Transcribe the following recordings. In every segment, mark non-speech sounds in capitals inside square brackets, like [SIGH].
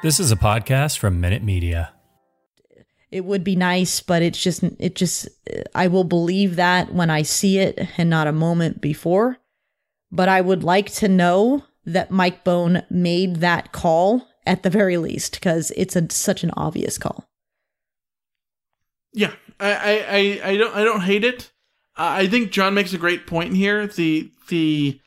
This is a podcast from Minute Media. It would be nice, but it's just, it just, I will believe that when I see it and not a moment before. But I would like to know that Mike Bohn made that call at the very least, because it's a, such an obvious call. Yeah, I, I, I, I don't I don't hate it. Uh, I think John makes a great point here. The the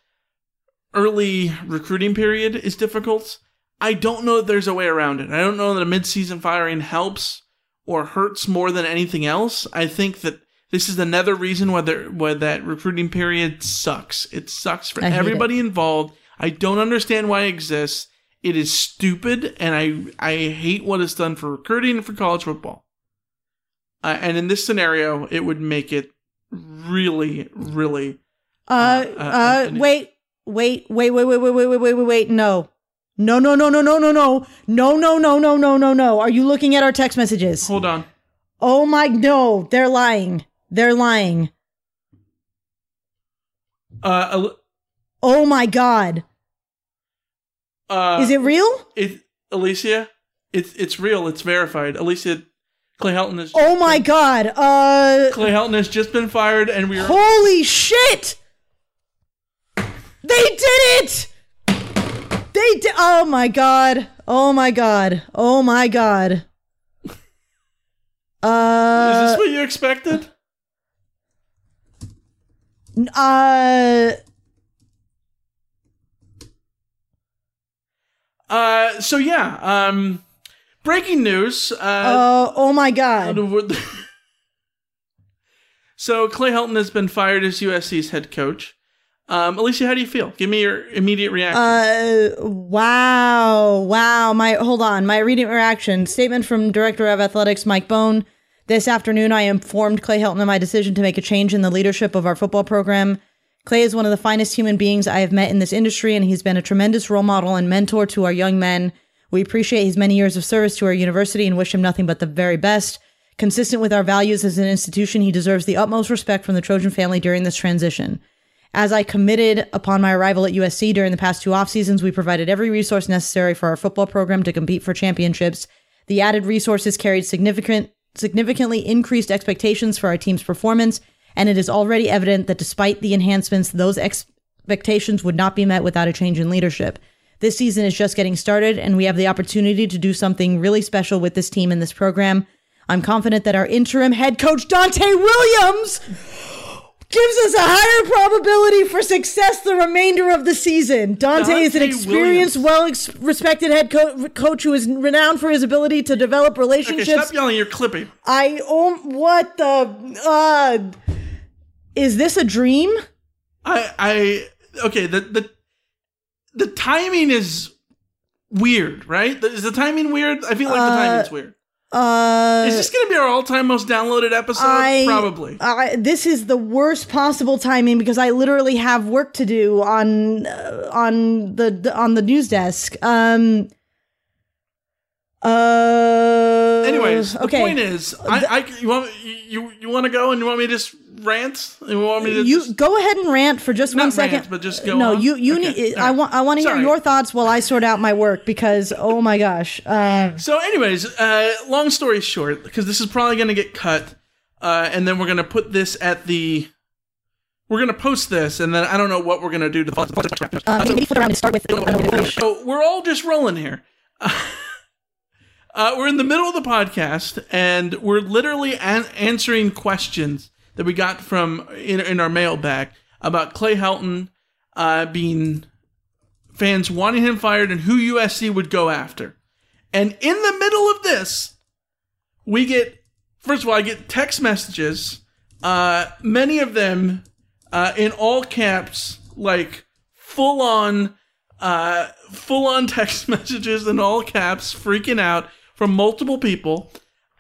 early recruiting period is difficult. I don't know that there's a way around it. I don't know that a midseason firing helps or hurts more than anything else. I think that this is another reason why, there, why that recruiting period sucks. It sucks for everybody it. involved. I don't understand why it exists. It is stupid, and I I hate what it's done for recruiting and for college football. Uh, and in this scenario, it would make it really, really. Uh, uh, uh wait, wait, wait, wait, wait, wait, wait, wait, wait, wait, wait. No, no, no, no, no, no, no, no, no, no, no, no, no, no, no. Are you looking at our text messages? Hold on. Oh my, no, they're lying. They're lying. Uh, oh my god. Uh, is it real? It, Alicia, it's it's real. It's verified. Alicia Clay Helton has. Oh my been, god! Uh, Clay Helton has just been fired, and we are. Holy shit! They did it! They did. Oh my god! Oh my god! Oh my god! Uh, [LAUGHS] is this what you expected? Uh. Uh, so yeah, um, breaking news. Uh, uh oh my god. [LAUGHS] so Clay Helton has been fired as USC's head coach. Um, Alicia, how do you feel? Give me your immediate reaction. Uh, wow, wow. My hold on. My immediate reaction statement from Director of Athletics Mike Bohn. This afternoon, I informed Clay Helton of my decision to make a change in the leadership of our football program. Clay is one of the finest human beings I have met in this industry, and he's been a tremendous role model and mentor to our young men. We appreciate his many years of service to our university and wish him nothing but the very best. Consistent with our values as an institution, he deserves the utmost respect from the Trojan family during this transition. As I committed upon my arrival at USC during the past two off seasons, we provided every resource necessary for our football program to compete for championships. The added resources carried significant, significantly increased expectations for our team's performance and it is already evident that despite the enhancements, those expectations would not be met without a change in leadership. This season is just getting started, and we have the opportunity to do something really special with this team and this program. I'm confident that our interim head coach, Donte Williams, gives us a higher probability for success the remainder of the season. Dante, Donte is an experienced, well respected head co- coach who is renowned for his ability to develop relationships. Okay, stop yelling, you're clipping. I, oh, what the, uh, is this a dream? I I okay, the the the timing is weird, right? Is the timing weird? I feel like uh, the timing's weird. Uh, is this going to be our all-time most downloaded episode? I, Probably. I, this is the worst possible timing because I literally have work to do on uh, on the on the news desk. Um. Uh. Anyways, the okay. point is, I, I you want you you want to go and you want me to just rant? You want me to you just, go ahead and rant for just one second, rant, but just go. No, on? you you okay. need. Right. I want I want to hear your thoughts while I sort out my work because oh my gosh. Uh, so, anyways, uh, long story short, because this is probably going to get cut, uh, and then we're going to put this at the. We're gonna post this, and then I don't know what we're gonna do to. The uh, maybe flip around and start with. So we're all just rolling here. [LAUGHS] Uh, we're in the middle of the podcast, and we're literally an- answering questions that we got from in, in our mailbag about Clay Helton uh, being fans wanting him fired and who USC would go after. And in the middle of this, we get first of all, I get text messages, uh, many of them uh, in all caps, like full on, uh, full on [LAUGHS] text messages in all caps, freaking out from multiple people.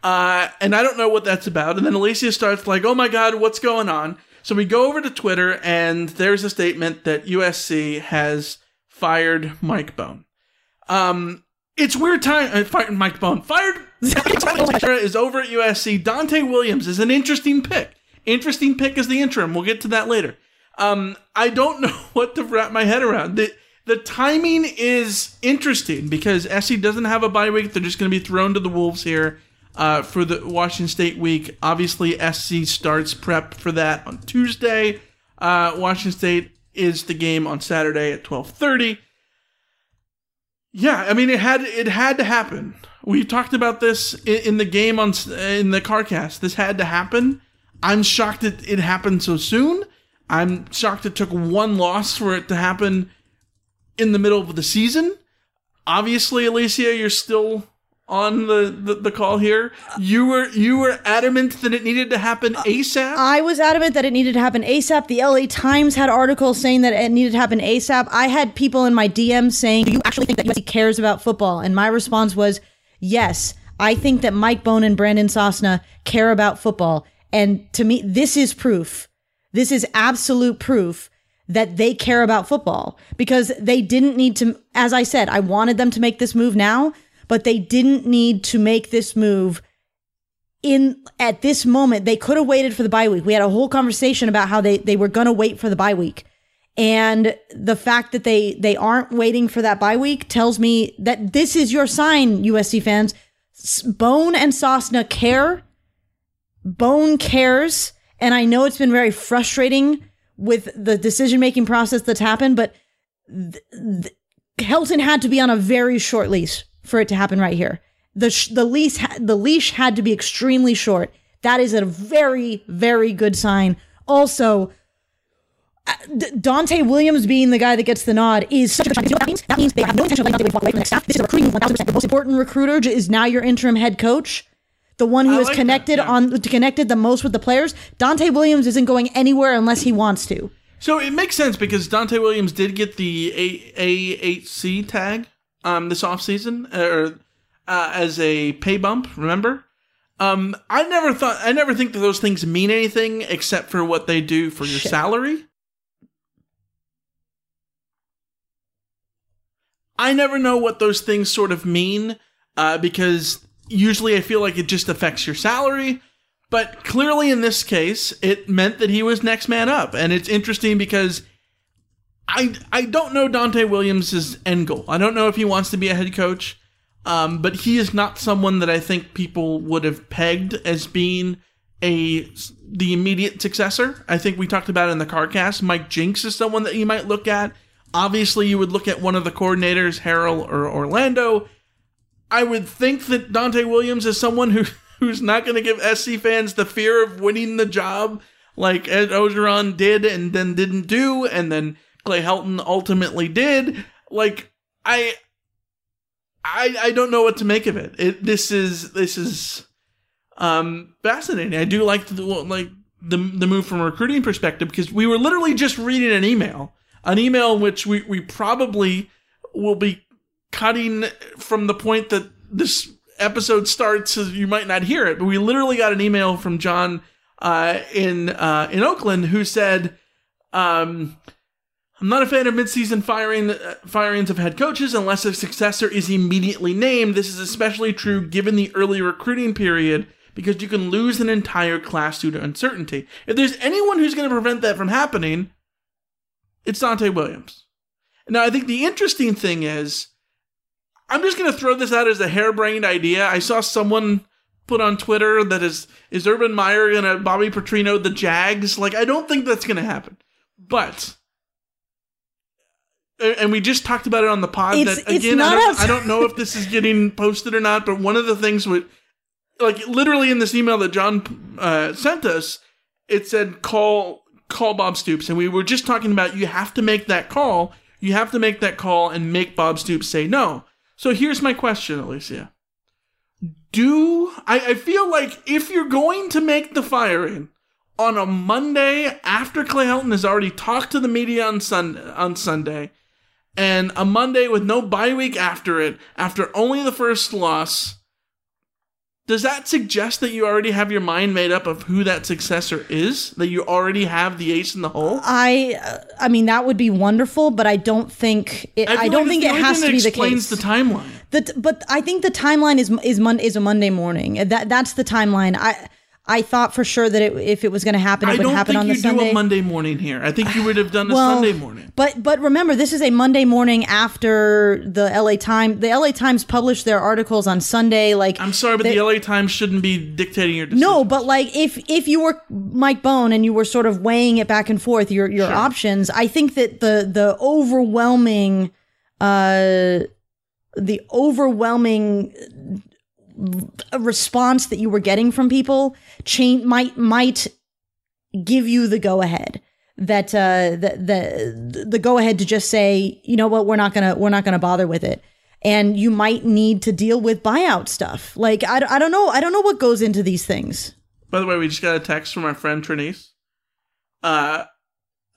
Uh, and I don't know what that's about. And then Alicia starts like, "Oh my God, what's going on?" So we go over to Twitter, and there's a statement that USC has fired Mike Bohn. Um, it's weird time. Uh, fired Mike Bohn. Fired is over at USC. Donte Williams is an interesting pick. Interesting pick as the interim. We'll get to that later. Um, I don't [LAUGHS] know what to wrap my head around. The the timing is interesting because SC doesn't have a bye week. They're just going to be thrown to the wolves here uh, for the Washington State week. Obviously, SC starts prep for that on Tuesday. Uh, Washington State is the game on Saturday at twelve thirty. Yeah, I mean it had it had to happen. We talked about this in, in the game on in the CarCast. This had to happen. I'm shocked that it happened so soon. I'm shocked it took one loss for it to happen in the middle of the season. Obviously, Alicia, you're still on the, the, the, call here. You were you were adamant that it needed to happen uh, ASAP. I was adamant that it needed to happen ASAP. The LA Times had articles saying that it needed to happen ASAP. I had people in my DM saying, "Do you actually think that USC cares about football?" And my response was, "Yes, I think that Mike Bohn and Brandon Sosna care about football." And to me, this is proof. This is absolute proof that they care about football because they didn't need to, as I said, I wanted them to make this move now, but they didn't need to make this move in at this moment. They could have waited for the bye week. We had a whole conversation about how they, they were going to wait for the bye week. And the fact that they, they aren't waiting for that bye week tells me that this is your sign, USC fans. Bohn and Sosna care. Bohn cares and I know it's been very frustrating with the decision making process that's happened, but th- th- Helton had to be on a very short leash for it to happen right here. The sh- the leash ha- the leash had to be extremely short. That is a very very good sign. Also, uh, D- Donte Williams being the guy that gets the nod is such a good sign. You know that means? That means they have no intention of letting Donte walk away from the next staff. This is a recruiting 1000%. The most important recruiter is now your interim head coach the one who has like connected that, yeah. on connected the most with the players. Donte Williams isn't going anywhere unless he wants to. So it makes sense because Donte Williams did get the A AHC tag um this offseason or uh, as a pay bump, remember? Um I never thought I never think that those things mean anything except for what they do for your Shit. salary. I never know what those things sort of mean uh, because usually I feel like it just affects your salary. But clearly in this case, it meant that he was next man up. And it's interesting because I I don't know Donte Williams' end goal. I don't know if he wants to be a head coach. Um, but he is not someone that I think people would have pegged as being a the immediate successor. I think we talked about in the CarCast. Mike Jinks is someone that you might look at. Obviously, you would look at one of the coordinators, Harrell or Orlando, I would think that Donte Williams is someone who [LAUGHS] who's not going to give SC fans the fear of winning the job like Ed Orgeron did and then didn't do, and then Clay Helton ultimately did. Like I, I, I don't know what to make of it. It this is this is um fascinating. I do like the like the the move from a recruiting perspective because we were literally just reading an email, an email which we we probably will be cutting from the point that this episode starts, so you might not hear it, but we literally got an email from John uh, in uh, in Oakland who said, um, "I'm not a fan of midseason firing uh, firings of head coaches unless a successor is immediately named. This is especially true given the early recruiting period." Because you can lose an entire class due to uncertainty. If there's anyone who's going to prevent that from happening, it's Donte Williams. Now, I think the interesting thing is I'm just gonna throw this out as a harebrained idea. I saw someone put on Twitter that is is Urban Meyer gonna Bobby Petrino the Jags? Like I don't think that's gonna happen. But and we just talked about it on the pod. It's- that again, not I, don't, I don't know if this is getting [LAUGHS] posted or not, but one of the things with, like, literally in this email that John uh, sent us, it said call call Bob Stoops, and we were just talking about you have to make that call. You have to make that call and make Bob Stoops say no. So here's my question, Alicia. Do I, I feel like if you're going to make the firing on a Monday after Clay Helton has already talked to the media on Sun on Sunday, and a Monday with no bye week after it, after only the first loss, does that suggest that you already have your mind made up of who that successor is? That you already have the ace in the hole? I I mean that would be wonderful, but I don't think it, I, feel don't like think it has to be the explains case. the timeline. The but I think the timeline is is Mon- is a Monday morning. That that's the timeline. I I thought for sure that it, if it was going to happen, it I would don't happen think on you the do Sunday. a Monday morning here. I think you would have done a Well, Sunday morning. But but remember, this is a Monday morning after the LA Times. The LA Times published their articles on Sunday. Like I'm sorry, but they- the LA Times shouldn't be dictating your decision. No, but like if if you were Mike Bohn and you were sort of weighing it back and forth, your your Sure. options, I think that the the overwhelming uh the overwhelming response that you were getting from people chain might might give you the go ahead that uh the the the go ahead to just say you know what we're not gonna we're not gonna bother with it. And you might need to deal with buyout stuff. Like i, I don't know i don't know what goes into these things. By the way, we just got a text from our friend Trinice. Uh,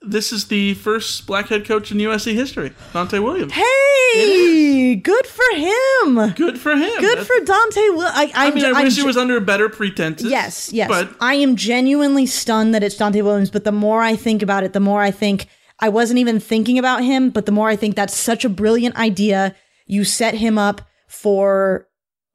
this is the first black head coach in USC history, Donte Williams. hey good for him Good for him. good That's- for donte Will- I, I, I mean, I I'm wish ge- it was under better pretenses. Yes, yes. But I am genuinely stunned that it's Donte Williams, but the more I think about it, the more I think I wasn't even thinking about him, but the more I think that's such a brilliant idea. You set him up for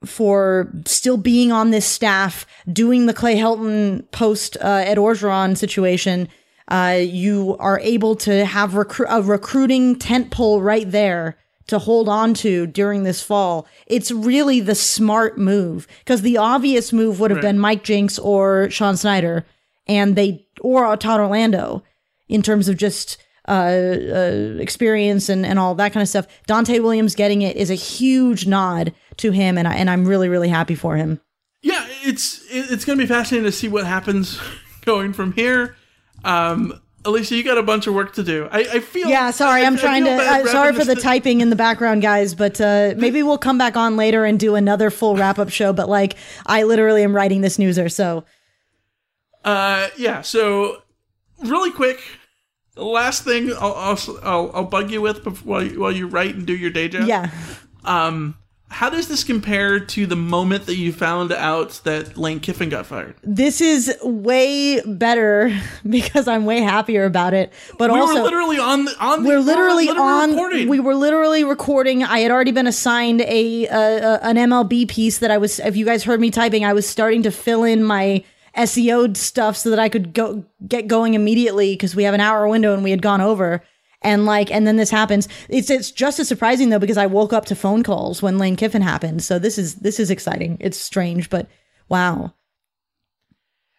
for still being on this staff, doing the Clay Helton post uh, Ed Orgeron situation. Uh, you are able to have recru- a recruiting tent pole right there to hold on to during this fall. It's really the smart move because the obvious move would have Right. been Mike Jinks or Sean Snyder, and they or Todd Orlando in terms of just uh, uh, experience and, and all that kind of stuff. Donte Williams getting it is a huge nod to him, and I, and I'm really really happy for him. yeah, it's it's going to be fascinating to see what happens [LAUGHS] going from here. Um, Alicia, you got a bunch of work to do. I, I feel. Yeah, sorry, I- I'm I trying to. Uh, sorry for the typing in the background, guys, but uh, maybe we'll come back on later and do another full wrap up show. But like, I literally am writing this newser, so Uh, yeah. So, really quick, the last thing I'll I'll, I'll, I'll bug you with before, while, you, while you write and do your day job. yeah. Um, how does this compare to the moment that you found out that Lane Kiffin got fired? This is way better [LAUGHS] because I'm way happier about it. But We also, were literally on the on. we're the, literally on. Recording. We were literally recording. I had already been assigned a, uh, uh, an MLB piece that I was. If you guys heard me typing, I was starting to fill in my SEO stuff so that I could go get going immediately because we have an hour window and we had gone over. And like, and then this happens. It's it's just as surprising though because I woke up to phone calls when Lane Kiffin happened. So this is this is exciting. It's strange, but wow.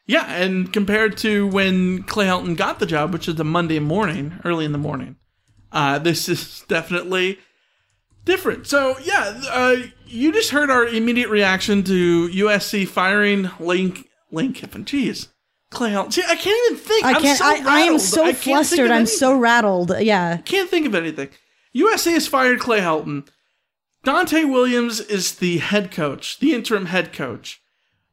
Yeah, and compared to when Clay Helton got the job, which is the Monday morning, early in the morning, uh, this is [LAUGHS] definitely different. So yeah, uh, you just heard our immediate reaction to USC firing Lane Lane Kiffin. Jeez, Clay Helton. See, I can't even think. I I'm can't. so I, I am so flustered. I'm so rattled. Yeah. Can't think of anything. USA has fired Clay Helton. Donte Williams is the head coach, the interim head coach.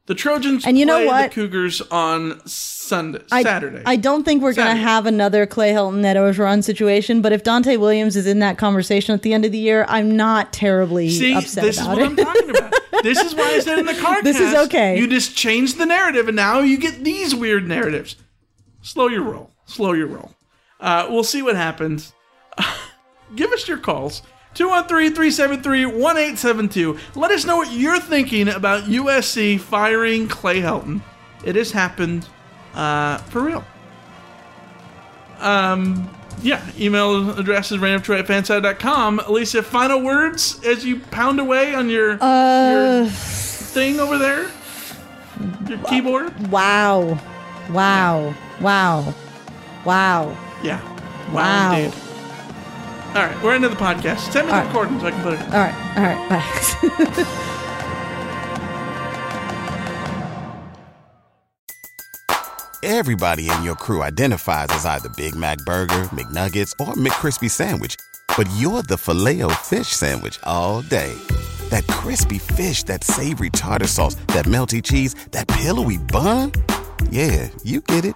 The Trojans And you know play what? the Cougars on Sunday, I, Saturday. I don't think we're going to have another Clay Helton Ed Orgeron situation, but if Donte Williams is in that conversation at the end of the year, I'm not terribly See, upset this is about what it. I'm talking about. [LAUGHS] this is why I said in the car. This is okay. You just change the narrative, and now you get these weird narratives. Slow your roll. Slow your roll. Uh, we'll see what happens. [LAUGHS] Give us your calls. 213-373-1872. Let us know what you're thinking about USC firing Clay Helton. It has happened uh, for real. Um, yeah, email address is randomtroy at fanside.com. Alicia, final words as you pound away on your, Uh, your thing over there? Your keyboard? wow. Wow. Wow. Wow. Yeah. Wow. indeed. All right, we're into the podcast. Send me the All right. recording so I can put it. All right. All right. Bye. [LAUGHS] Everybody in your crew identifies as either Big Mac Burger, McNuggets, or McCrispy Sandwich. But you're the filet fish Sandwich all day. That crispy fish, that savory tartar sauce, that melty cheese, that pillowy bun. Yeah, you get it.